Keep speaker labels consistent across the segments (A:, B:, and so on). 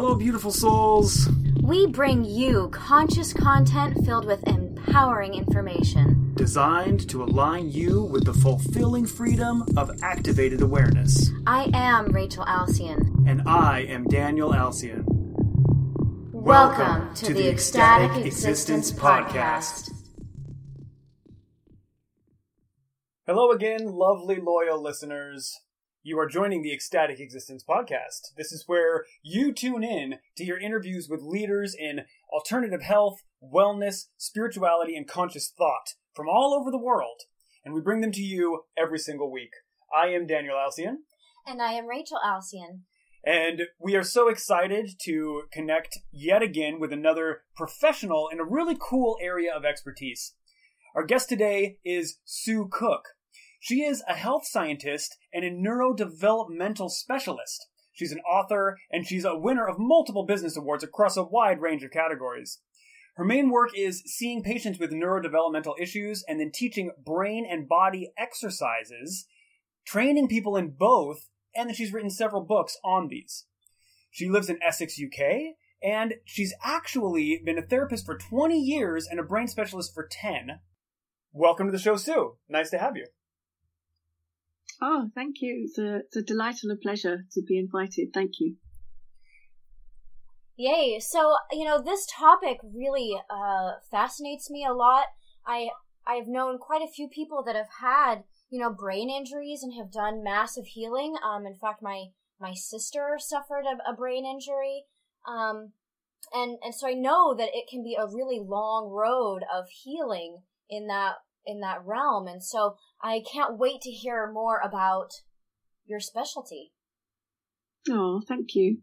A: Hello, beautiful souls.
B: We bring you conscious content filled with empowering information.
A: Designed to align you with the fulfilling freedom of activated awareness.
B: I am Rachel Alcyon.
A: And I am Daniel Alcyon.
B: Welcome, to, the Ecstatic Existence Podcast.
A: Hello again, lovely, loyal listeners. You are joining the Ecstatic Existence Podcast. This is where you tune in to hear interviews with leaders in alternative health, wellness, spirituality, and conscious thought from all over the world. And we bring them to you every single week. I am Daniel Alcyon.
B: And I am Rachel Alcyon.
A: And we are so excited to connect yet again with another professional in a really cool area of expertise. Our guest today is Sue Cook. She is a health scientist and a neurodevelopmental specialist. She's an author and she's a winner of multiple business awards across a wide range of categories. Her main work is seeing patients with neurodevelopmental issues and then teaching brain and body exercises, training people in both, and then she's written several books on these. She lives in Essex, UK, and she's actually been a therapist for 20 years and a brain specialist for 10. Welcome to the show, Sue. Nice to have you.
C: Oh, thank you. It's a, it's a delight and a pleasure to be invited. Thank you.
B: Yay. So, you know, this topic really uh, fascinates me a lot. I I've known quite a few people that have had, you know, brain injuries and have done massive healing. Um, in fact, my my sister suffered a, a brain injury. Um, and and so I know that it can be a really long road of healing in that in that realm. And so I can't wait to hear more about your specialty.
C: Oh, thank you.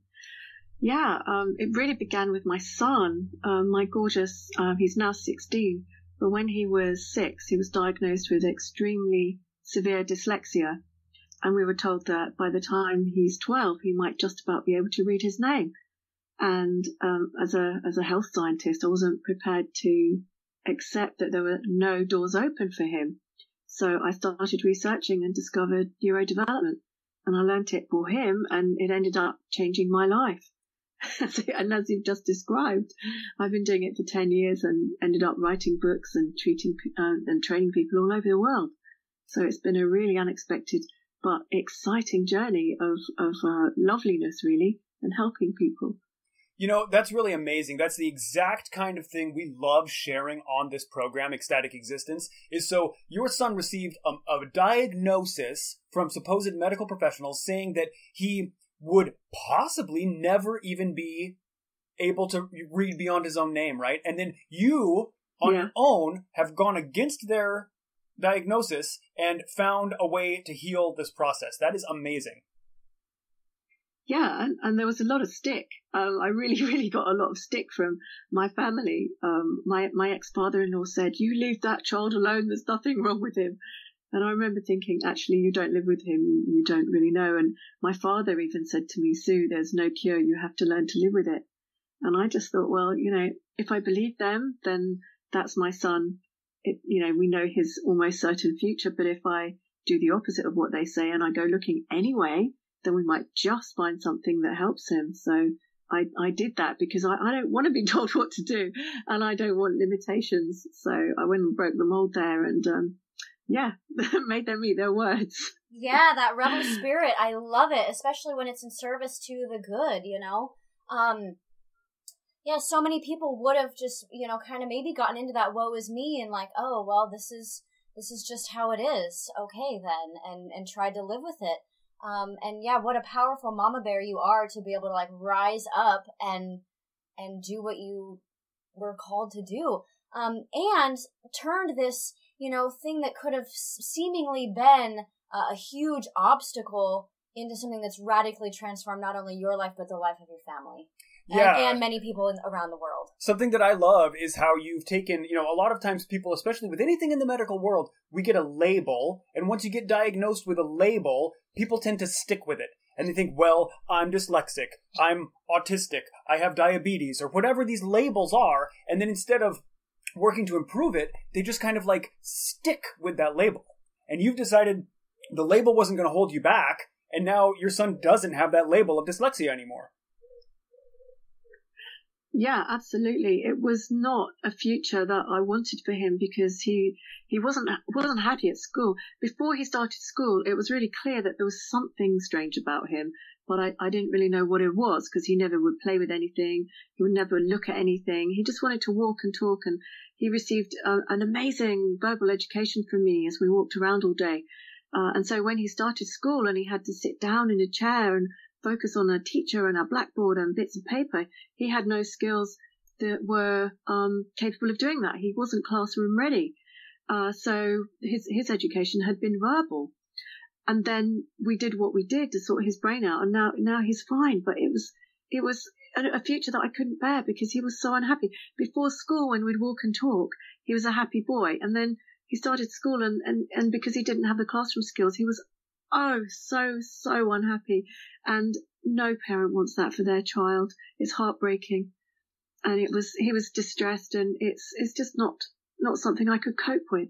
C: Yeah, um, it really began with my son, um, my gorgeous, uh, he's now 16, but when he was six, he was diagnosed with extremely severe dyslexia. And we were told that by the time he's 12, he might just about be able to read his name. And um, as a as a health scientist, I wasn't prepared to accept that there were no doors open for him. So I started researching and discovered neurodevelopment and I learned it for him and it ended up changing my life. and as you've just described, I've been doing it for 10 years and ended up writing books and treating uh, and training people all over the world. So it's been a really unexpected but exciting journey of, of uh, loveliness really and helping people.
A: You know, that's really amazing. That's the exact kind of thing we love sharing on this program, Ecstatic Existence, is so your son received a, a diagnosis from supposed medical professionals saying that he would possibly never even be able to read beyond his own name, right? And then you, on yeah. your own, have gone against their diagnosis and found a way to heal this process. That is amazing.
C: Yeah, and, there was a lot of stick. Um, I really, really got a lot of stick from my family. Um, my my ex father in law said, "You leave that child alone. There's nothing wrong with him." And I remember thinking, actually, you don't live with him. You don't really know. And my father even said to me, Sue, there's no cure. You have to learn to live with it. And I just thought, well, you know, if I believe them, then that's my son. It, you know, we know his almost certain future. But if I do the opposite of what they say and I go looking anyway, then we might just find something that helps him. So I, I did that because I, I don't want to be told what to do and I don't want limitations. So I went and broke the mold there and, um, yeah, made them eat their words.
B: Yeah, that rebel spirit. I love it, especially when it's in service to the good, you know? Um, yeah, so many people would have just, you know, kind of maybe gotten into that woe is me and like, oh, well, this is, this is just how it is. Okay, then, and, and tried to live with it. Um, and yeah, what a powerful mama bear you are to be able to like rise up and and do what you were called to do. Um, and turned this, you know, thing that could have seemingly been uh, a huge obstacle into something that's radically transformed not only your life but the life of your family yeah. and, and many people in, around the world.
A: Something that I love is how you've taken, you know, a lot of times people, especially with anything in the medical world, we get a label, and once you get diagnosed with a label, people tend to stick with it. And they think, well, I'm dyslexic, I'm autistic, I have diabetes, or whatever these labels are, and then instead of working to improve it, they just kind of like stick with that label. And you've decided the label wasn't going to hold you back, and now your son doesn't have that label of dyslexia anymore.
C: Yeah, absolutely. It was not a future that I wanted for him because he he wasn't wasn't happy at school. Before he started school, it was really clear that there was something strange about him, but I, I didn't really know what it was because he never would play with anything. He would never look at anything. He just wanted to walk and talk and he received a, an amazing verbal education from me as we walked around all day. Uh, and so when he started school and he had to sit down in a chair and focus on a teacher and a blackboard and bits of paper. He had no skills that were um, capable of doing that. He wasn't classroom ready. Uh, so his his education had been verbal, and then we did what we did to sort his brain out, and now now he's fine. But it was it was a, a future that I couldn't bear because he was so unhappy. Before school, when we'd walk and talk, he was a happy boy, and then he started school, and and and because he didn't have the classroom skills, he was oh so so unhappy and no parent wants that for their child. It's heartbreaking. And it was, he was distressed and it's, it's just not, not something I could cope with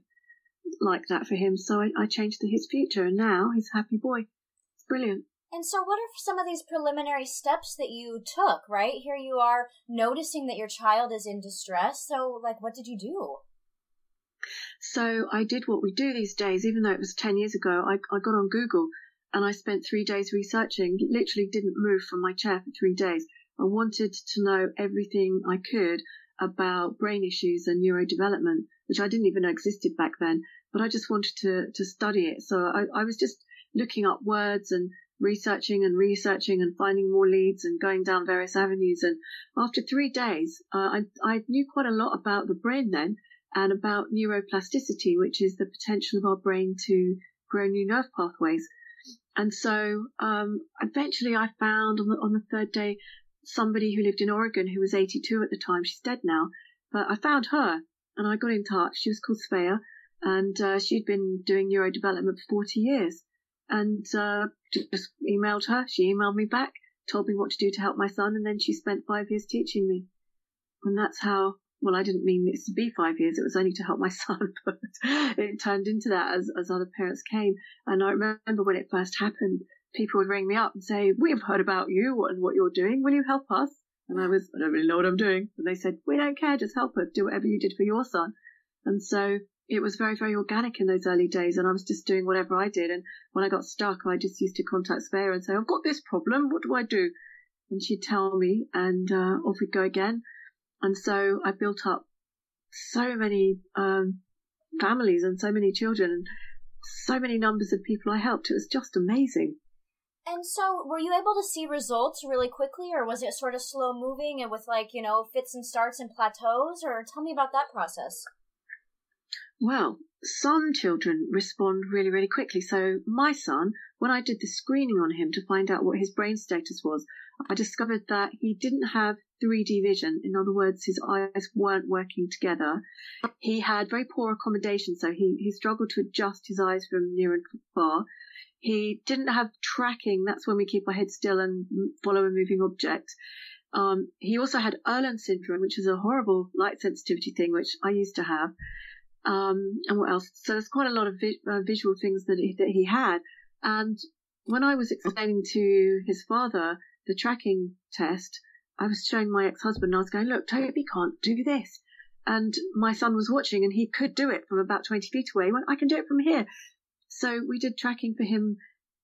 C: like that for him. So I, I changed his future and now he's a happy boy. It's brilliant.
B: And so, what are some of these preliminary steps that you took, right? Here you are noticing that your child is in distress. So, like, what did you do?
C: So, I did what we do these days, even though it was 10 years ago. I, I got on Google and I spent three days researching, literally didn't move from my chair for three days. I wanted to know everything I could about brain issues and neurodevelopment, which I didn't even know existed back then, but I just wanted to, to study it. So I, I was just looking up words and researching and researching and finding more leads and going down various avenues. And after three days, uh, I, I knew quite a lot about the brain then and about neuroplasticity, which is the potential of our brain to grow new nerve pathways. And so um, eventually I found on the, on the third day somebody who lived in Oregon who was 82 at the time. She's dead now, but I found her and I got in touch. She was called Svea and uh, she'd been doing neurodevelopment for 40 years and uh, just emailed her. She emailed me back, told me what to do to help my son, and then she spent five years teaching me. And that's how well, I didn't mean this to be five years. It was only to help my son, but it turned into that as, as other parents came. And I remember when it first happened, people would ring me up and say, we've heard about you and what you're doing. Will you help us? And I was, I don't really know what I'm doing. And they said, we don't care. Just help us. Do whatever you did for your son. And so it was very, very organic in those early days. And I was just doing whatever I did. And when I got stuck, I just used to contact Svea and say, I've got this problem. What do I do? And she'd tell me and uh, off we'd go again. And so I built up so many um, families and so many children and so many numbers of people I helped. It was just amazing.
B: And so, were you able to see results really quickly, or was it sort of slow moving and with like, you know, fits and starts and plateaus? Or tell me about that process.
C: Well, some children respond really, really quickly. So, my son, when I did the screening on him to find out what his brain status was, I discovered that he didn't have 3D vision. In other words, his eyes weren't working together. He had very poor accommodation, so he, he struggled to adjust his eyes from near and far. He didn't have tracking. That's when we keep our head still and follow a moving object. Um, he also had Irlen syndrome, which is a horrible light sensitivity thing, which I used to have. Um, and what else? So there's quite a lot of vi- uh, visual things that he, that he had. And when I was explaining to his father the tracking test, I was showing my ex-husband and I was going, look, Toby can't do this. And my son was watching and he could do it from about 20 feet away. He went, I can do it from here. So we did tracking for him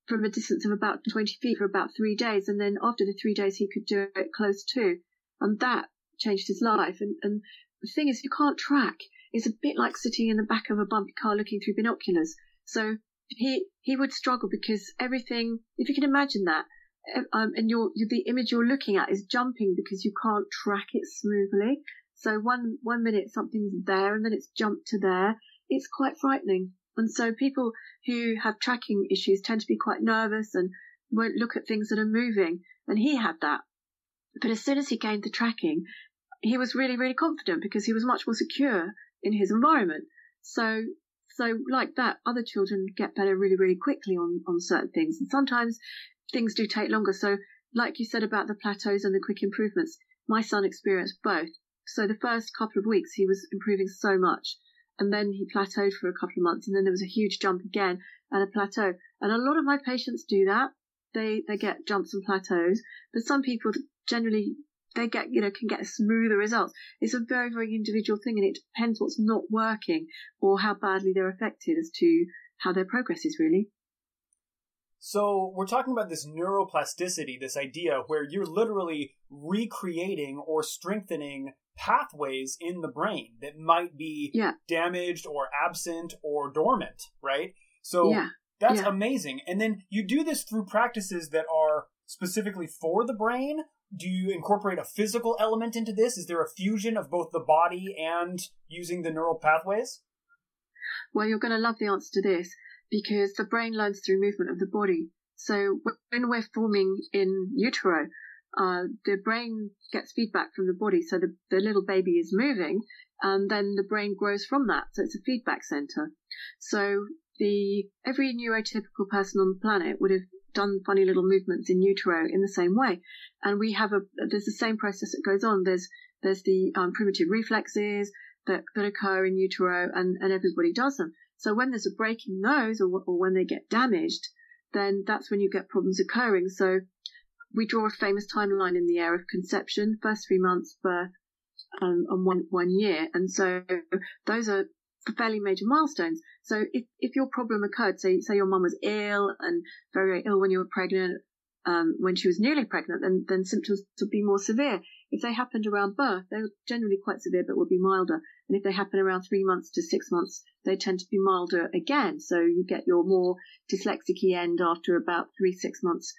C: from a distance of about 20 feet for about three days. And then after the three days, he could do it close to. And that changed his life. And, and the thing is, you can't track. It's a bit like sitting in the back of a bumpy car looking through binoculars. So he, he would struggle because everything, if you can imagine that, um, and your the image you're looking at is jumping because you can't track it smoothly. So one one minute something's there and then it's jumped to there. It's quite frightening. And so people who have tracking issues tend to be quite nervous and won't look at things that are moving. And he had that. But as soon as he gained the tracking, he was really, really confident because he was much more secure in his environment. So, so like that, other children get better really, really quickly on, on certain things. And sometimes things do take longer. So, like you said about the plateaus and the quick improvements, my son experienced both. So the first couple of weeks he was improving so much, and then he plateaued for a couple of months, and then there was a huge jump again and a plateau. And a lot of my patients do that. They they get jumps and plateaus, but some people generally they get, you know, can get smoother results. It's a very, very individual thing and it depends what's not working or how badly they're affected as to how their progress is really.
A: So we're talking about this neuroplasticity, this idea where you're literally recreating or strengthening pathways in the brain that might be
C: yeah.
A: damaged or absent or dormant, right? So
C: yeah.
A: that's
C: yeah.
A: amazing. And then you do this through practices that are specifically for the brain do you incorporate a physical element into this? Is there a fusion of both the body and using the neural pathways?
C: Well, you're going to love the answer to this because the brain learns through movement of the body. So when we're forming in utero, uh, the brain gets feedback from the body. So the, the little baby is moving and then the brain grows from that. So it's a feedback center. So the, every neurotypical person on the planet would have done funny little movements in utero in the same way. And we have a, there's the same process that goes on. There's, there's the um, primitive reflexes that, that occur in utero and, and everybody does them. So when there's a break in those or, or when they get damaged, then that's when you get problems occurring. So we draw a famous timeline in the air of conception, first three months, birth, um, and one, one year. And so those are fairly major milestones. So if, if your problem occurred, say, say your mum was ill and very, ill when you were pregnant, um, when she was nearly pregnant, then, then symptoms would be more severe. If they happened around birth, they're generally quite severe, but would be milder. And if they happen around three months to six months, they tend to be milder again. So you get your more dyslexic end after about three, six months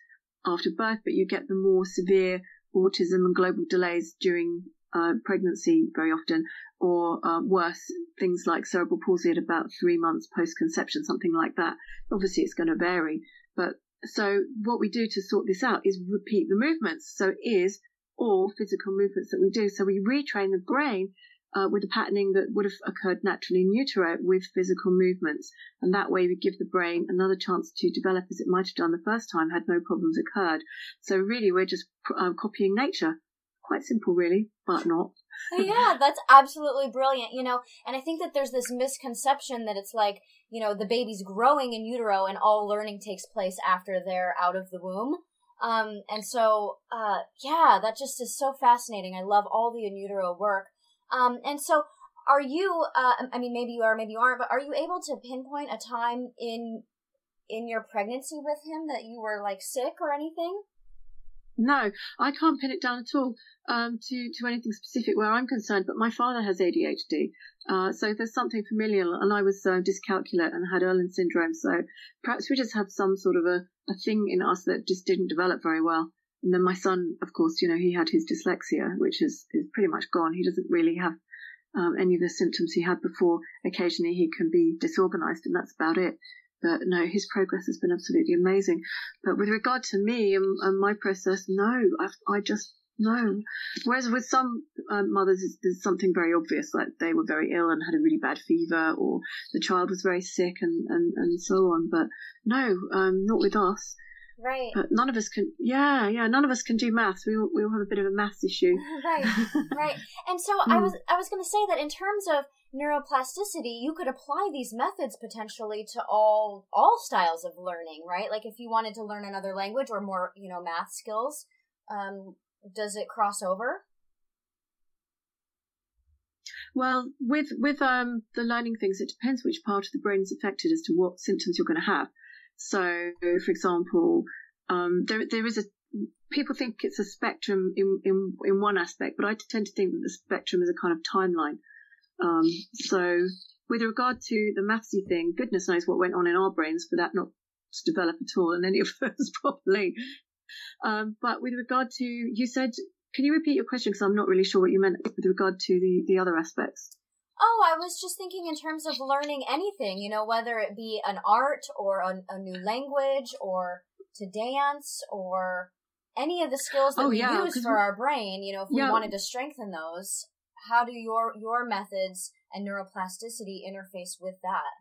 C: after birth, but you get the more severe autism and global delays during uh, pregnancy very often, or uh, worse, things like cerebral palsy at about three months post conception, something like that. Obviously, it's going to vary. But so what we do to sort this out is repeat the movements. So is all physical movements that we do. So we retrain the brain uh, with the patterning that would have occurred naturally in utero with physical movements. And that way we give the brain another chance to develop as it might have done the first time had no problems occurred. So really we're just uh, copying nature. Quite simple really, but not.
B: yeah, that's absolutely brilliant, you know, and I think that there's this misconception that it's like, you know, the baby's growing in utero and all learning takes place after they're out of the womb. Um, and so, uh, yeah, that just is so fascinating. I love all the in utero work. Um, and so are you, uh, I mean, maybe you are, maybe you aren't, but are you able to pinpoint a time in, in your pregnancy with him that you were like sick or anything?
C: No, I can't pin it down at all um, to to anything specific where I'm concerned. But my father has ADHD, uh, so there's something familial. And I was uh, dyscalculate and had Irlen syndrome, so perhaps we just have some sort of a, a thing in us that just didn't develop very well. And then my son, of course, you know, he had his dyslexia, which is is pretty much gone. He doesn't really have um, any of the symptoms he had before. Occasionally, he can be disorganized, and that's about it. But no, his progress has been absolutely amazing. But with regard to me and, and my process, no, I, I just no. Whereas with some um, mothers, there's something very obvious, like they were very ill and had a really bad fever, or the child was very sick, and and and so on. But no, um, not with us.
B: Right.
C: But none of us can. Yeah, yeah. None of us can do maths. We all, we all have a bit of a maths issue.
B: right. Right. And so I hmm. was I was going to say that in terms of neuroplasticity, you could apply these methods potentially to all all styles of learning, right? Like if you wanted to learn another language or more, you know, math skills, um, does it cross over?
C: Well, with with um, the learning things, it depends which part of the brain is affected as to what symptoms you're going to have. So, for example, um, there there is a people think it's a spectrum in, in in one aspect, but I tend to think that the spectrum is a kind of timeline. Um, so with regard to the mathsy thing, goodness knows what went on in our brains for that not to develop at all and any of us properly. Um, but with regard to, you said, can you repeat your question? Because I'm not really sure what you meant with regard to the, the other aspects.
B: Oh, I was just thinking in terms of learning anything, you know, whether it be an art or a, a new language or to dance or any of the skills that oh, we yeah, use for our brain, you know, if we yeah. wanted to strengthen those how do your your methods and neuroplasticity interface with that?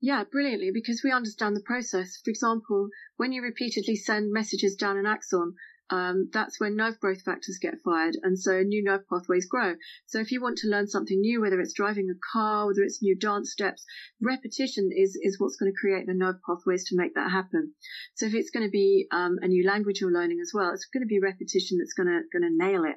C: Yeah, brilliantly, because we understand the process. For example, when you repeatedly send messages down an axon, um, that's when nerve growth factors get fired, and so new nerve pathways grow. So if you want to learn something new, whether it's driving a car, whether it's new dance steps, repetition is is what's going to create the nerve pathways to make that happen. So if it's going to be um, a new language you're learning as well, it's going to be repetition that's going to going to nail it.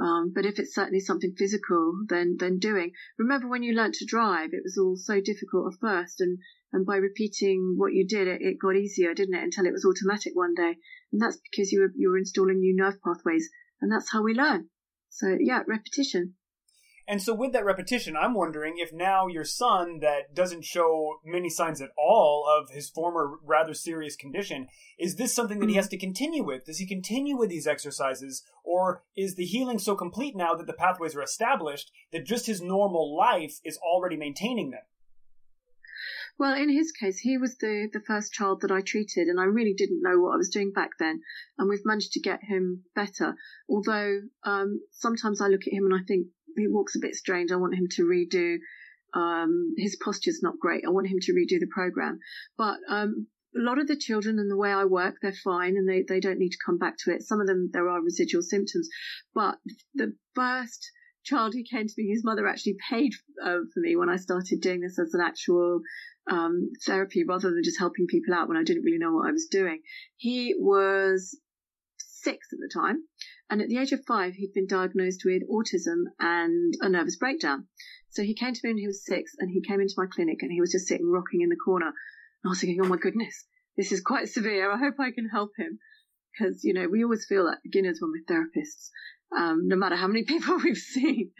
C: Um, but if it's certainly something physical, then then doing. Remember when you learnt to drive, it was all so difficult at first, and and by repeating what you did, it, it got easier, didn't it? Until it was automatic one day, and that's because you were you were installing new nerve pathways, and that's how we learn. So yeah, repetition.
A: And so, with that repetition, I'm wondering if now your son, that doesn't show many signs at all of his former rather serious condition, is this something that he has to continue with? Does he continue with these exercises? Or is the healing so complete now that the pathways are established that just his normal life is already maintaining them?
C: Well, in his case, he was the, the first child that I treated, and I really didn't know what I was doing back then. And we've managed to get him better. Although um, sometimes I look at him and I think, he walks a bit strange. I want him to redo. Um, his posture's not great. I want him to redo the program. But um, a lot of the children and the way I work, they're fine and they, they don't need to come back to it. Some of them, there are residual symptoms. But the first child who came to me, his mother actually paid uh, for me when I started doing this as an actual um, therapy rather than just helping people out when I didn't really know what I was doing. He was six at the time. And at the age of five, he'd been diagnosed with autism and a nervous breakdown. So he came to me when he was six and he came into my clinic and he was just sitting rocking in the corner. And I was thinking, oh my goodness, this is quite severe. I hope I can help him. Because, you know, we always feel like beginners when we're therapists, um, no matter how many people we've seen.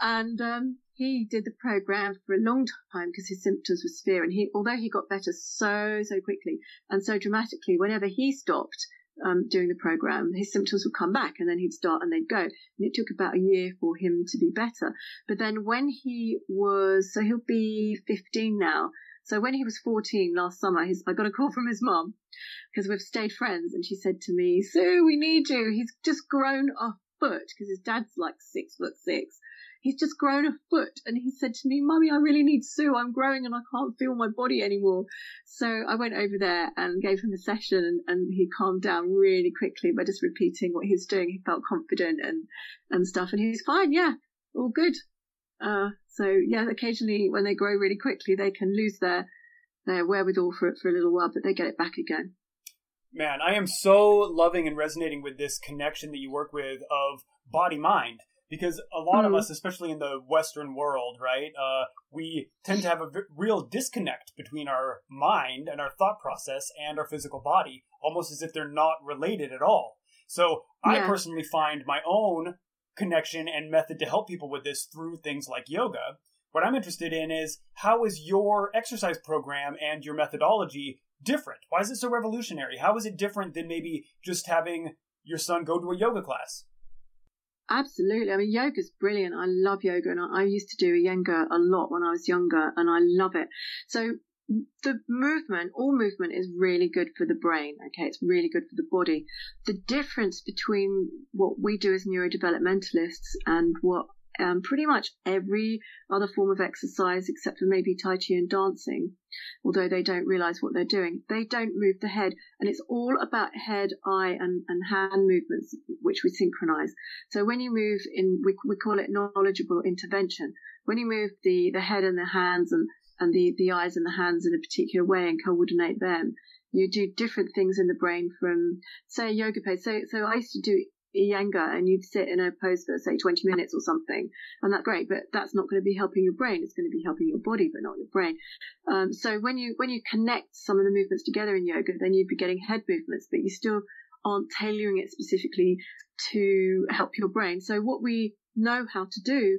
C: And, um, he did the program for a long time because his symptoms were severe. And he, although he got better so, so quickly and so dramatically, whenever he stopped, um, doing the program, his symptoms would come back and then he'd start and they'd go. And it took about a year for him to be better. But then when he was, so he'll be 15 now. So when he was 14 last summer, his, I got a call from his mum because we've stayed friends and she said to me, Sue, we need you. He's just grown a foot because his dad's like six foot six he's just grown a foot. And he said to me, Mummy, I really need Sue. I'm growing and I can't feel my body anymore. So I went over there and gave him a session and, and he calmed down really quickly by just repeating what he was doing. He felt confident and, and stuff. And he's fine. Yeah, all good. Uh, so yeah, occasionally when they grow really quickly, they can lose their, their wherewithal for, it for a little while, but they get it back again.
A: Man, I am so loving and resonating with this connection that you work with of body mind because a lot mm. of us, especially in the Western world, right, uh, we tend to have a v- real disconnect between our mind and our thought process and our physical body, almost as if they're not related at all. So yeah. I personally find my own connection and method to help people with this through things like yoga. What I'm interested in is how is your exercise program and your methodology different? Why is it so revolutionary? How is it different than maybe just having your son go to a yoga class?
C: Absolutely. I mean, yoga's brilliant. I love yoga and I, I used to do yoga a lot when I was younger and I love it. So the movement, all movement is really good for the brain. Okay. It's really good for the body. The difference between what we do as neurodevelopmentalists and what um, pretty much every other form of exercise except for maybe Tai Chi and dancing, although they don't realize what they're doing. They don't move the head, and it's all about head, eye, and, and hand movements, which we synchronize. So when you move in, we, we call it knowledgeable intervention. When you move the, the head and the hands and, and the, the eyes and the hands in a particular way and coordinate them, you do different things in the brain from, say, yoga pose. So, so I used to do Iyengar and you'd sit in a pose for say 20 minutes or something and that's great but that's not going to be helping your brain. It's going to be helping your body but not your brain. Um, so when you when you connect some of the movements together in yoga then you'd be getting head movements but you still aren't tailoring it specifically to help your brain. So what we know how to do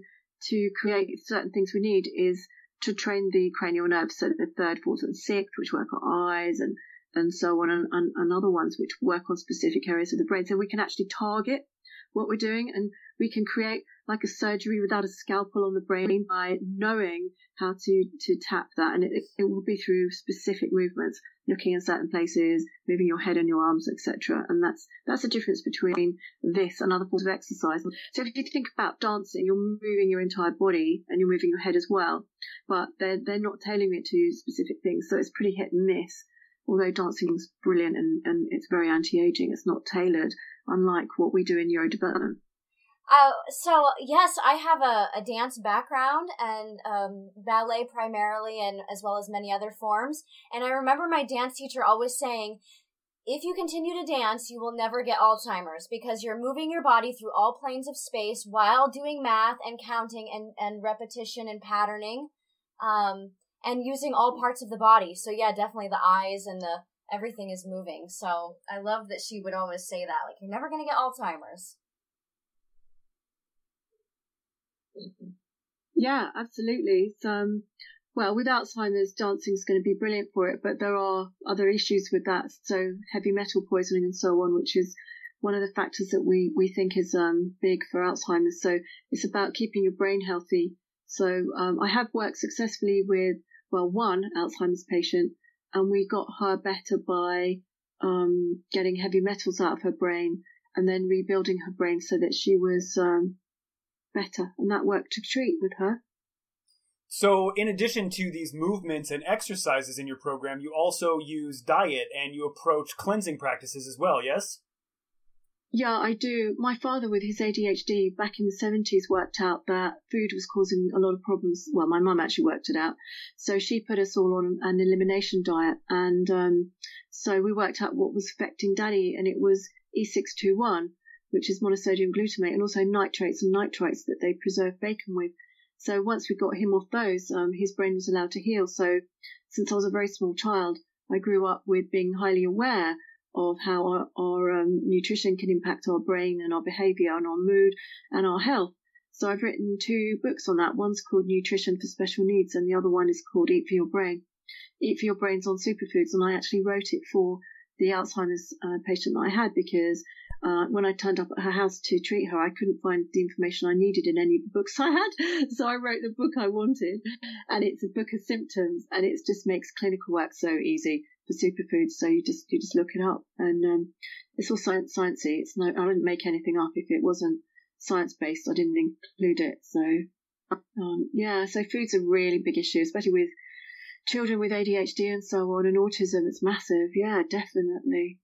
C: to create certain things we need is to train the cranial nerves so the third fourth and sixth which work on eyes and and so on, and, and, and other ones which work on specific areas of the brain. So we can actually target what we're doing and we can create like a surgery without a scalpel on the brain by knowing how to, to tap that. And it, it will be through specific movements, looking in certain places, moving your head and your arms, etc. And that's, that's the difference between this and other forms of exercise. So if you think about dancing, you're moving your entire body and you're moving your head as well, but they're, they're not tailoring it to specific things. So it's pretty hit and miss although dancing's brilliant and, and it's very anti-aging, it's not tailored, unlike what we do in neurodevelopment.
B: Uh, so yes, I have a, a dance background and um, ballet primarily, and as well as many other forms. And I remember my dance teacher always saying, "If you continue to dance, you will never get Alzheimer's because you're moving your body through all planes of space while doing math and counting and and repetition and patterning, um, and using all parts of the body. So yeah, definitely the eyes and the everything is moving. So I love that she would always say that, like, you're never gonna get Alzheimer's."
C: Yeah, absolutely. So, um, well, with Alzheimer's, dancing is going to be brilliant for it, but there are other issues with that. So, heavy metal poisoning and so on, which is one of the factors that we, we think is um, big for Alzheimer's. So, it's about keeping your brain healthy. So, um, I have worked successfully with, well, one Alzheimer's patient, and we got her better by um, getting heavy metals out of her brain and then rebuilding her brain so that she was um, better, and that worked to treat with her.
A: So, in addition to these movements and exercises in your program, you also use diet and you approach cleansing practices as well, yes?
C: Yeah, I do. My father, with his ADHD back in the 70s, worked out that food was causing a lot of problems. Well, my mum actually worked it out. So she put us all on an elimination diet. And um, so we worked out what was affecting daddy, and it was E621 which is monosodium glutamate, and also nitrates and nitrites that they preserve bacon with. So once we got him off those, um, his brain was allowed to heal. So since I was a very small child, I grew up with being highly aware of how our, our um, nutrition can impact our brain and our behavior and our mood and our health. So I've written two books on that. One's called Nutrition for Special Needs, and the other one is called Eat for Your Brain. Eat for Your Brain's on superfoods, and I actually wrote it for the Alzheimer's uh, patient that I had because uh, when I turned up at her house to treat her, I couldn't find the information I needed in any books I had. So I wrote the book I wanted. And it's a book of symptoms and it just makes clinical work so easy for superfoods. So you just, you just look it up and, um, it's all science, sciencey. It's no, I didn't make anything up. If it wasn't science based, I didn't include it. So, um, yeah, so food's a really big issue, especially with children with ADHD and so on and autism. It's massive. Yeah, definitely.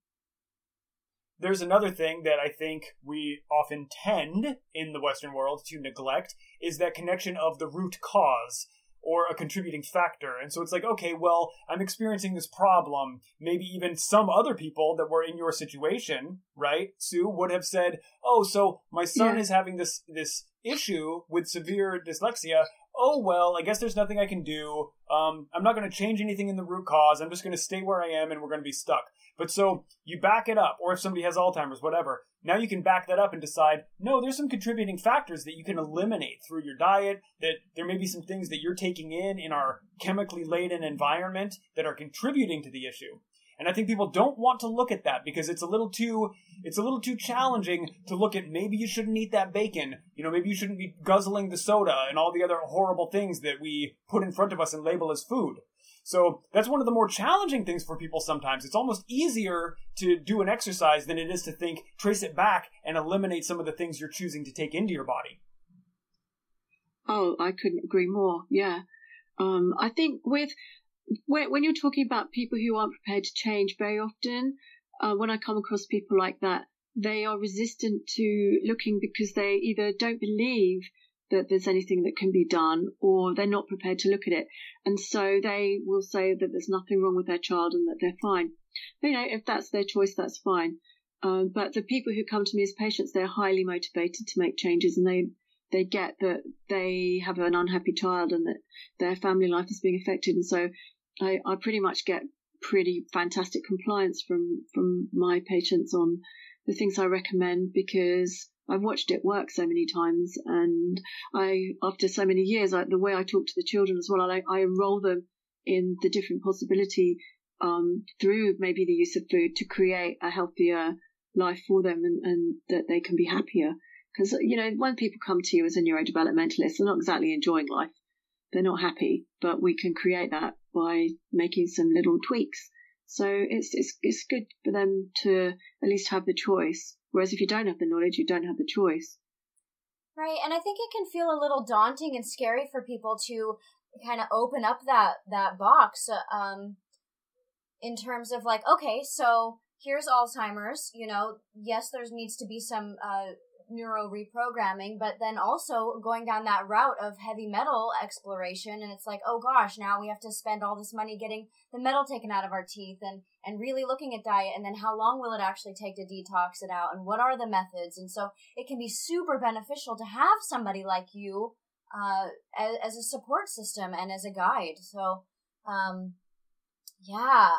A: There's another thing that I think we often tend in the Western world to neglect is that connection of the root cause or a contributing factor. And so it's like, okay, well, I'm experiencing this problem. Maybe even some other people that were in your situation, right, Sue, would have said, oh, so my son yeah. is having this, this issue with severe dyslexia. Oh, well, I guess there's nothing I can do. Um, I'm not going to change anything in the root cause. I'm just going to stay where I am and we're going to be stuck. But so you back it up, or if somebody has Alzheimer's, whatever, now you can back that up and decide, no, there's some contributing factors that you can eliminate through your diet, that there may be some things that you're taking in in our chemically laden environment that are contributing to the issue. And I think people don't want to look at that because it's a little too it's a little too challenging to look at maybe you shouldn't eat that bacon. You know, maybe you shouldn't be guzzling the soda and all the other horrible things that we put in front of us and label as food. So that's one of the more challenging things for people sometimes. It's almost easier to do an exercise than it is to think, trace it back, and eliminate some of the things you're choosing to take into your body.
C: Oh, I couldn't agree more. Yeah. Um, I think with when, you're talking about people who aren't prepared to change very often, uh, when I come across people like that, they are resistant to looking because they either don't believe that there's anything that can be done or they're not prepared to look at it. And so they will say that there's nothing wrong with their child and that they're fine. You know, if that's their choice, that's fine. Um, but the people who come to me as patients, they're highly motivated to make changes and they, they get that they have an unhappy child and that their family life is being affected. And so I, I pretty much get pretty fantastic compliance from, from my patients on the things I recommend because I've watched it work so many times, and I, after so many years, I, the way I talk to the children as well, I, I enroll them in the different possibility um, through maybe the use of food to create a healthier life for them, and, and that they can be happier. Because you know, when people come to you as a neurodevelopmentalist, they're not exactly enjoying life; they're not happy. But we can create that by making some little tweaks. So it's it's it's good for them to at least have the choice Whereas if you don't have the knowledge, you don't have the choice.
B: Right, and I think it can feel a little daunting and scary for people to kind of open up that that box. Um, in terms of like, okay, so here's Alzheimer's, you know, yes, there needs to be some, uh, neuro reprogramming, but then also going down that route of heavy metal exploration. And it's like, oh gosh, now we have to spend all this money getting the metal taken out of our teeth and, and really looking at diet. And then how long will it actually take to detox it out? And what are the methods? And so it can be super beneficial to have somebody like you, uh, as, as a support system and as a guide. So, um, yeah.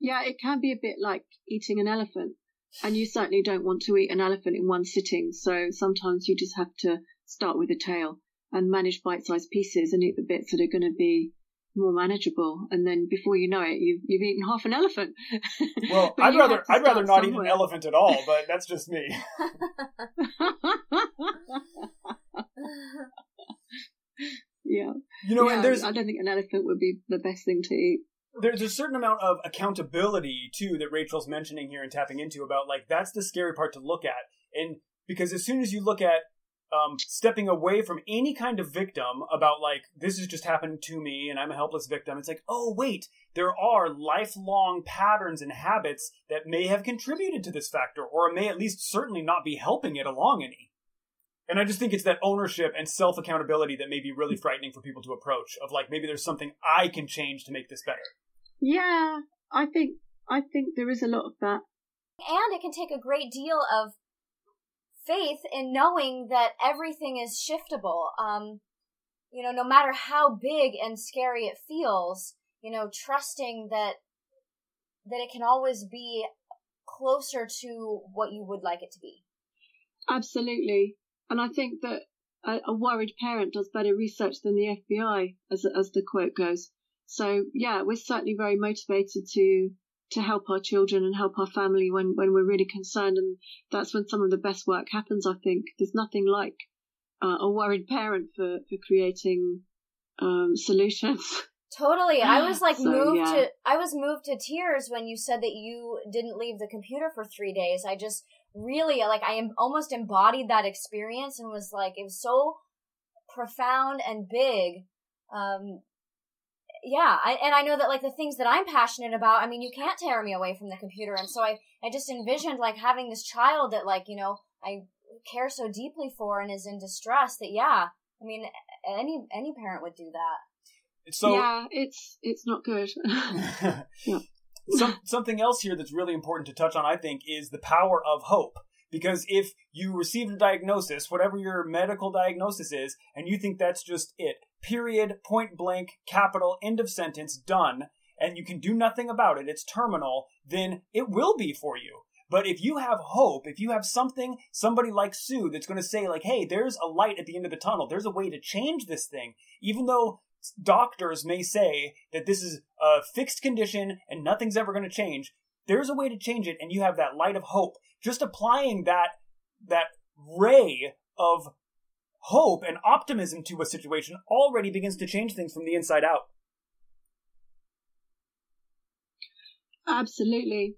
C: Yeah, it can be a bit like eating an elephant. And you certainly don't want to eat an elephant in one sitting, so sometimes you just have to start with the tail and manage bite-sized pieces and eat the bits that are going to be more manageable. And then before you know it, you've you've eaten half an elephant.
A: Well, I'd rather I'd rather not somewhere. eat an elephant at all, but that's just me.
C: yeah.
A: You know,
C: yeah,
A: and there's
C: I don't think an elephant would be the best thing to eat
A: there's a certain amount of accountability too that Rachel's mentioning here and tapping into about like that's the scary part to look at. And because as soon as you look at um, stepping away from any kind of victim about like this has just happened to me and I'm a helpless victim it's like oh wait there are lifelong patterns and habits that may have contributed to this factor or may at least certainly not be helping it along any and I just think it's that ownership and self accountability that may be really frightening for people to approach of like maybe there's something I can change to make this better.
C: Yeah, I think I think there is a lot of that.
B: And it can take a great deal of faith in knowing that everything is shiftable. Um, you know, no matter how big and scary it feels, you know, trusting that that it can always be closer to what you would like it to be.
C: Absolutely. And I think that a, a, worried parent does better research than the FBI, as as the quote goes. So yeah, we're certainly very motivated to to help our children and help our family when when we're really concerned, and that's when some of the best work happens. I think there's nothing like uh, a worried parent for for creating um, solutions.
B: Totally. I was like so, moved yeah. to I was moved to tears when you said that you didn't leave the computer for 3 days. I just really like I am almost embodied that experience and was like it was so profound and big. Um, yeah, I, and I know that like the things that I'm passionate about, I mean, you can't tear me away from the computer, and so I I just envisioned like having this child that like you know I care so deeply for and is in distress that yeah, I mean any any parent would do that.
A: So
C: yeah, it's it's not good.
A: yeah. Some, something else here that's really important to touch on, I think, is the power of hope. Because if you receive a diagnosis, whatever your medical diagnosis is, and you think that's just it, period, point blank, capital, end of sentence, done, and you can do nothing about it, it's terminal, then it will be for you. But if you have hope, if you have something, somebody like Sue that's going to say, like, hey, there's a light at the end of the tunnel, there's a way to change this thing, even though doctors may say that this is a fixed condition and nothing's ever going to change. There's a way to change it, and you have that light of hope. Just applying that that ray of hope and optimism to a situation already begins to change things from the inside out.
C: Absolutely.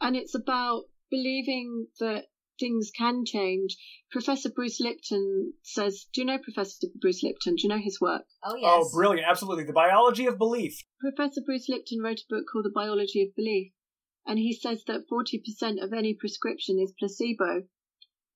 C: And it's about believing that things can change. Professor Bruce Lipton says, Do you know Professor Bruce Lipton? Do you know his work?
B: Oh, oh yes. Oh,
A: brilliant. Absolutely. The Biology of Belief.
C: Professor Bruce Lipton wrote a book called The Biology of Belief. And he says that 40% of any prescription is placebo.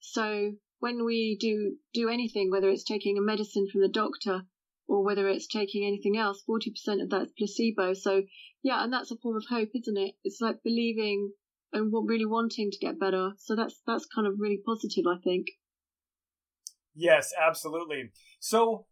C: So when we do, do anything, whether it's taking a medicine from the doctor or whether it's taking anything else, 40% of that's placebo. So, yeah, and that's a form of hope, isn't it? It's like believing and really wanting to get better. So that's that's kind of really positive, I think.
A: Yes, absolutely. So,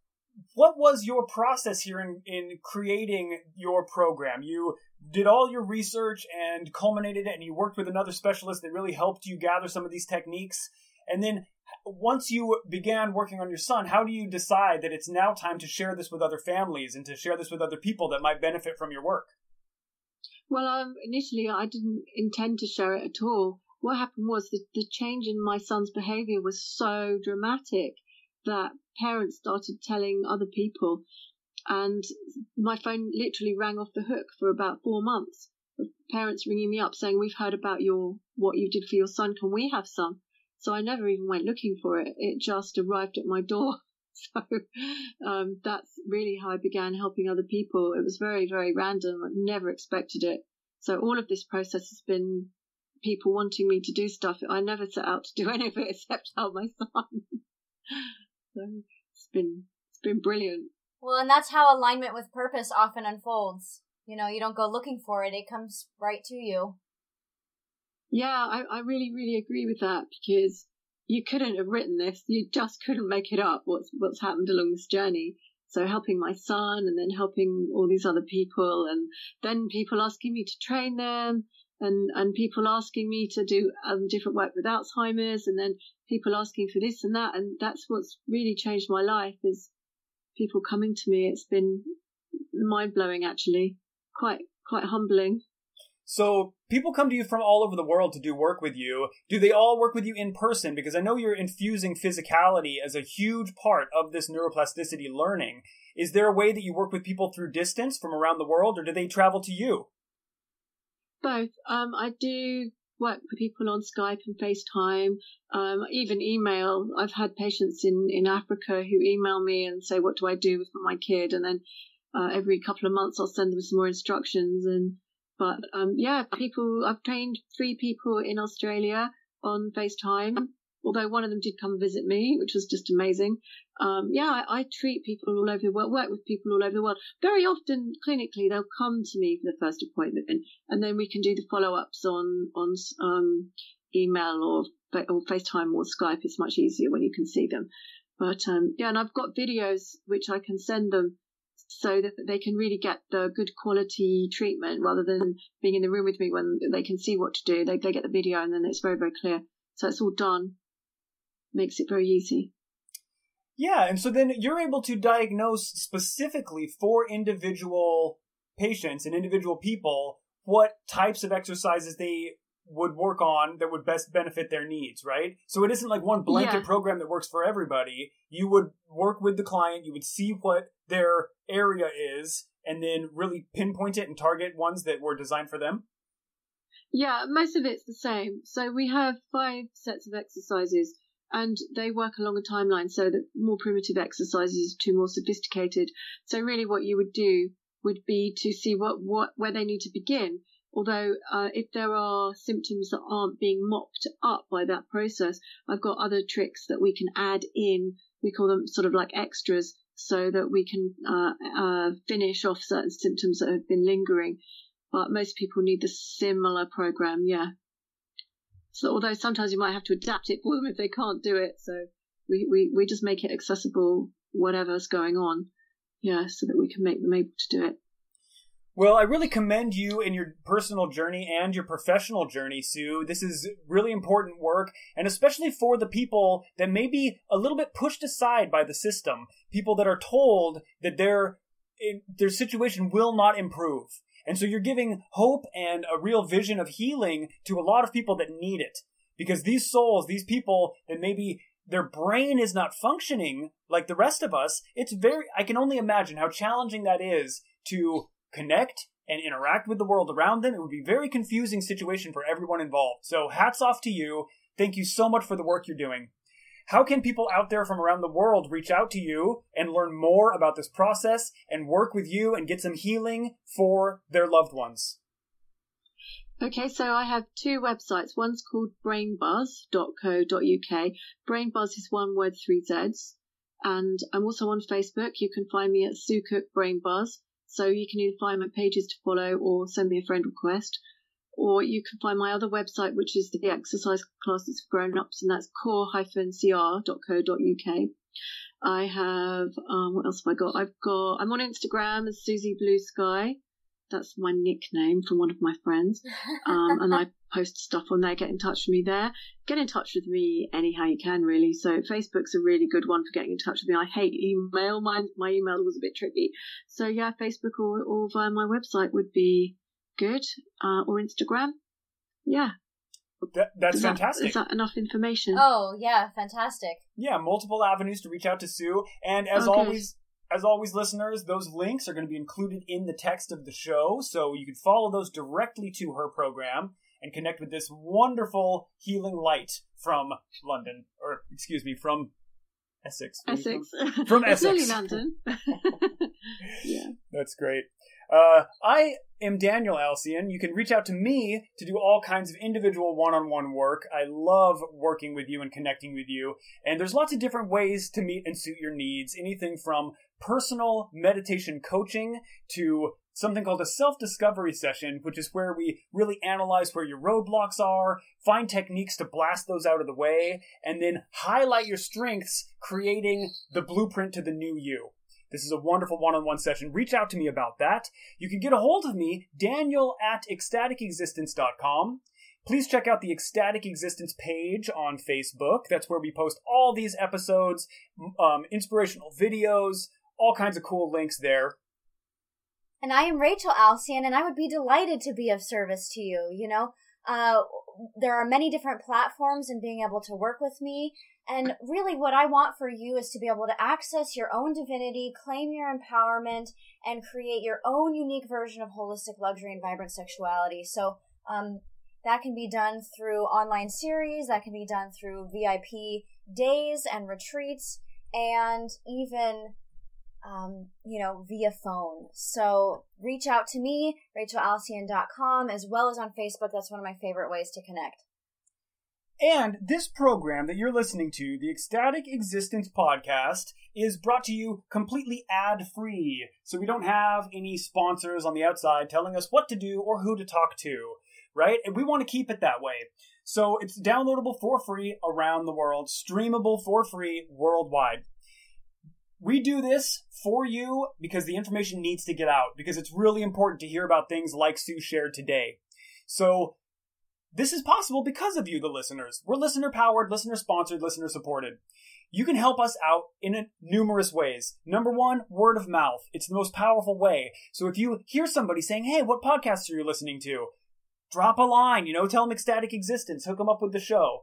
A: what was your process here in, in creating your program? You did all your research and culminated it, and you worked with another specialist that really helped you gather some of these techniques. And then, once you began working on your son, how do you decide that it's now time to share this with other families and to share this with other people that might benefit from your work?
C: Well, um, initially I didn't intend to share it at all. What happened was that the change in my son's behavior was so dramatic that parents started telling other people, and my phone literally rang off the hook for about four months. Parents ringing me up saying, "We've heard about your what you did for your son. Can we have some?" So I never even went looking for it. It just arrived at my door. So um, that's really how I began helping other people. It was very, very random. I never expected it. So all of this process has been people wanting me to do stuff. I never set out to do any of it except help my son. so it's been it's been brilliant.
B: Well, and that's how alignment with purpose often unfolds. You know, you don't go looking for it; it comes right to you.
C: Yeah, I, I really, really agree with that because you couldn't have written this. You just couldn't make it up. What's what's happened along this journey. So helping my son and then helping all these other people and then people asking me to train them and, and people asking me to do um, different work with Alzheimer's and then people asking for this and that. And that's what's really changed my life is people coming to me. It's been mind blowing actually. Quite, quite humbling.
A: So people come to you from all over the world to do work with you. Do they all work with you in person? Because I know you're infusing physicality as a huge part of this neuroplasticity learning. Is there a way that you work with people through distance from around the world, or do they travel to you?
C: Both. Um, I do work with people on Skype and FaceTime, um, even email. I've had patients in, in Africa who email me and say, what do I do with my kid? And then uh, every couple of months I'll send them some more instructions and but um, yeah, people. I've trained three people in Australia on FaceTime. Although one of them did come visit me, which was just amazing. Um, yeah, I, I, treat people all over the world, work with people all over the world. Very often, clinically, they'll come to me for the first appointment, and, and then we can do the follow-ups on on um, email or or FaceTime or Skype. It's much easier when you can see them. But um, yeah, and I've got videos which I can send them so that they can really get the good quality treatment rather than being in the room with me when they can see what to do. They, they get the video and then it's very, very clear. So it's all done. Makes it very easy.
A: Yeah, and so then you're able to diagnose specifically for individual patients and individual people what types of exercises they would work on that would best benefit their needs, right? So it isn't like one blanket yeah. program that works for everybody. You would work with the client, you would see what their area is, and then really pinpoint it and target ones that were designed for them.
C: Yeah, most of it's the same. So we have five sets of exercises and they work along a timeline so that more primitive exercises to more sophisticated. So really what you would do would be to see what, what, where they need to begin Although, uh, if there are symptoms that aren't being mopped up by that process, I've got other tricks that we can add in. We call them sort of like extras so that we can uh, uh, finish off certain symptoms that have been lingering. But most people need the similar program, yeah. So although sometimes you might have to adapt it for them if they can't do it, so we, we, we just make it accessible, whatever's going on, yeah, so that we can make them able to do it.
A: Well, I really commend you in your personal journey and your professional journey, Sue. This is really important work, and especially for the people that may be a little bit pushed aside by the system, people that are told that their their situation will not improve. And so you're giving hope and a real vision of healing to a lot of people that need it. Because these souls, these people that maybe their brain is not functioning like the rest of us, it's very, I can only imagine how challenging that is to connect and interact with the world around them, it would be a very confusing situation for everyone involved. So hats off to you. Thank you so much for the work you're doing. How can people out there from around the world reach out to you and learn more about this process and work with you and get some healing for their loved ones?
C: Okay, so I have two websites. One's called brainbuzz.co.uk. Brainbuzz is one word, three Z's. And I'm also on Facebook. You can find me at Sue Cook Brainbuzz. So you can either find my pages to follow or send me a friend request. Or you can find my other website, which is the exercise classes for grown-ups, and that's core-cr.co.uk. I have, um, what else have I got? I've got, I'm on Instagram as Susie Blue Sky. That's my nickname from one of my friends. Um, and I post stuff on there. Get in touch with me there. Get in touch with me anyhow you can, really. So Facebook's a really good one for getting in touch with me. I hate email. My, my email was a bit tricky. So yeah, Facebook or, or via my website would be good, uh, or Instagram. Yeah.
A: That, that's
C: is
A: fantastic.
C: That, is that enough information?
B: Oh, yeah, fantastic.
A: Yeah, multiple avenues to reach out to Sue. And as okay. always, as always, listeners, those links are going to be included in the text of the show, so you can follow those directly to her program and connect with this wonderful healing light from London, or excuse me, from Essex.
C: Essex.
A: From, Essex.
C: London. yeah.
A: That's great. Uh, I am Daniel Alcyon. You can reach out to me to do all kinds of individual one-on-one work. I love working with you and connecting with you. And there's lots of different ways to meet and suit your needs. Anything from personal meditation coaching to something called a self-discovery session, which is where we really analyze where your roadblocks are, find techniques to blast those out of the way, and then highlight your strengths, creating the blueprint to the new you. This is a wonderful one-on-one session. Reach out to me about that. You can get a hold of me, Daniel at ecstaticexistence.com. Please check out the Ecstatic Existence page on Facebook. That's where we post all these episodes, um, inspirational videos, all kinds of cool links there.
B: And I am Rachel Alcyon, and I would be delighted to be of service to you. You know, uh, there are many different platforms in being able to work with me. And really, what I want for you is to be able to access your own divinity, claim your empowerment, and create your own unique version of holistic luxury and vibrant sexuality. So, um, that can be done through online series, that can be done through VIP days and retreats, and even um, you know, via phone. So reach out to me, rachelalcyon.com, as well as on Facebook. That's one of my favorite ways to connect.
A: And this program that you're listening to, the Ecstatic Existence Podcast, is brought to you completely ad free. So we don't have any sponsors on the outside telling us what to do or who to talk to, right? And we want to keep it that way. So it's downloadable for free around the world, streamable for free worldwide. We do this for you because the information needs to get out, because it's really important to hear about things like Sue shared today. So this is possible because of you, the listeners. We're listener powered, listener sponsored, listener supported. You can help us out in numerous ways. Number one, word of mouth. It's the most powerful way. So if you hear somebody saying, hey, what podcast are you listening to? Drop a line, you know, tell them Ecstatic Existence, hook them up with the show.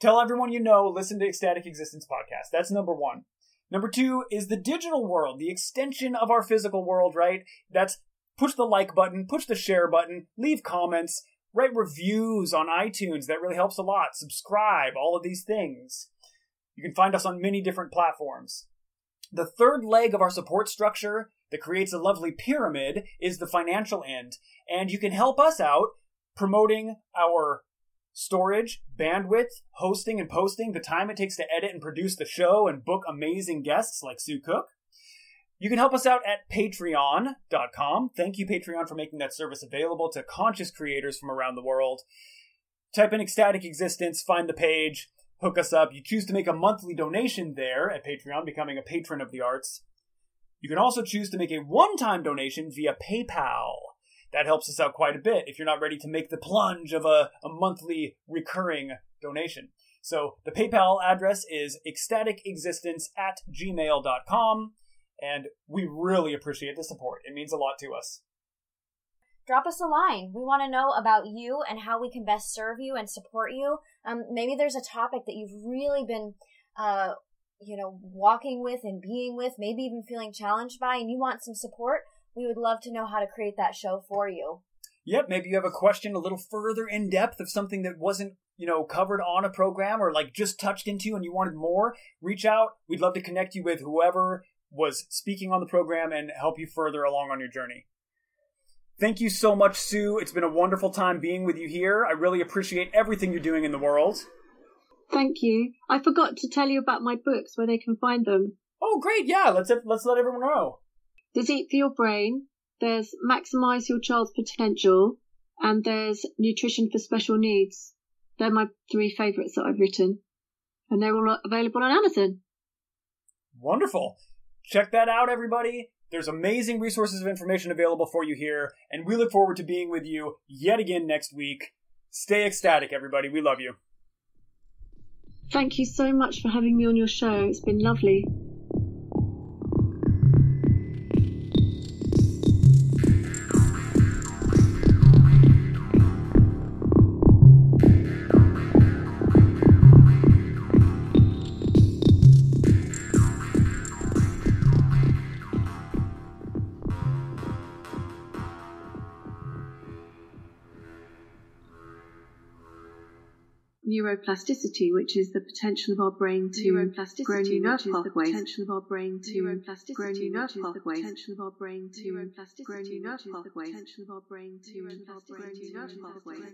A: Tell everyone you know, listen to Ecstatic Existence podcast. That's number one. Number two is the digital world, the extension of our physical world, right? That's push the like button, push the share button, leave comments, write reviews on iTunes. That really helps a lot. Subscribe, all of these things. You can find us on many different platforms. The third leg of our support structure that creates a lovely pyramid is the financial end. And you can help us out promoting our storage, bandwidth, hosting and posting, the time it takes to edit and produce the show and book amazing guests like Sue Cook. You can help us out at patreon.com. Thank you, Patreon, for making that service available to conscious creators from around the world. Type in ecstatic existence, find the page, hook us up. You choose to make a monthly donation there at Patreon, becoming a patron of the arts. You can also choose to make a one time donation via PayPal. That helps us out quite a bit if you're not ready to make the plunge of a, a monthly recurring donation. So the PayPal address is ecstaticexistence at gmail.com. And we really appreciate the support. It means a lot to us.
B: Drop us a line. We want to know about you and how we can best serve you and support you. Um, maybe there's a topic that you've really been, uh, you know, walking with and being with, maybe even feeling challenged by, and you want some support. We would love to know how to create that show for you.
A: Yep, maybe you have a question a little further in depth of something that wasn't, you know, covered on a program or like just touched into and you wanted more. Reach out. We'd love to connect you with whoever was speaking on the program and help you further along on your journey. Thank you so much, Sue. It's been a wonderful time being with you here. I really appreciate everything you're doing in the world.
C: Thank you. I forgot to tell you about my books where they can find them.
A: Oh, great! Yeah, let's let's let everyone know.
C: There's Eat for Your Brain. There's Maximize Your Child's Potential, and there's Nutrition for Special Needs. They're my three favourites that I've written, and they're all available on Amazon.
A: Wonderful. Check that out, everybody. There's amazing resources of information available for you here, and we look forward to being with you yet again next week. Stay ecstatic, everybody. We love you.
C: Thank you so much for having me on your show. It's been lovely. Neuroplasticity, which is the potential of our brain to grow new nerve pathways. Potential of our brain to grow new nerve pathways. Potential of our brain to grow new nerve pathways. Potential of our brain to grow new nerve pathways.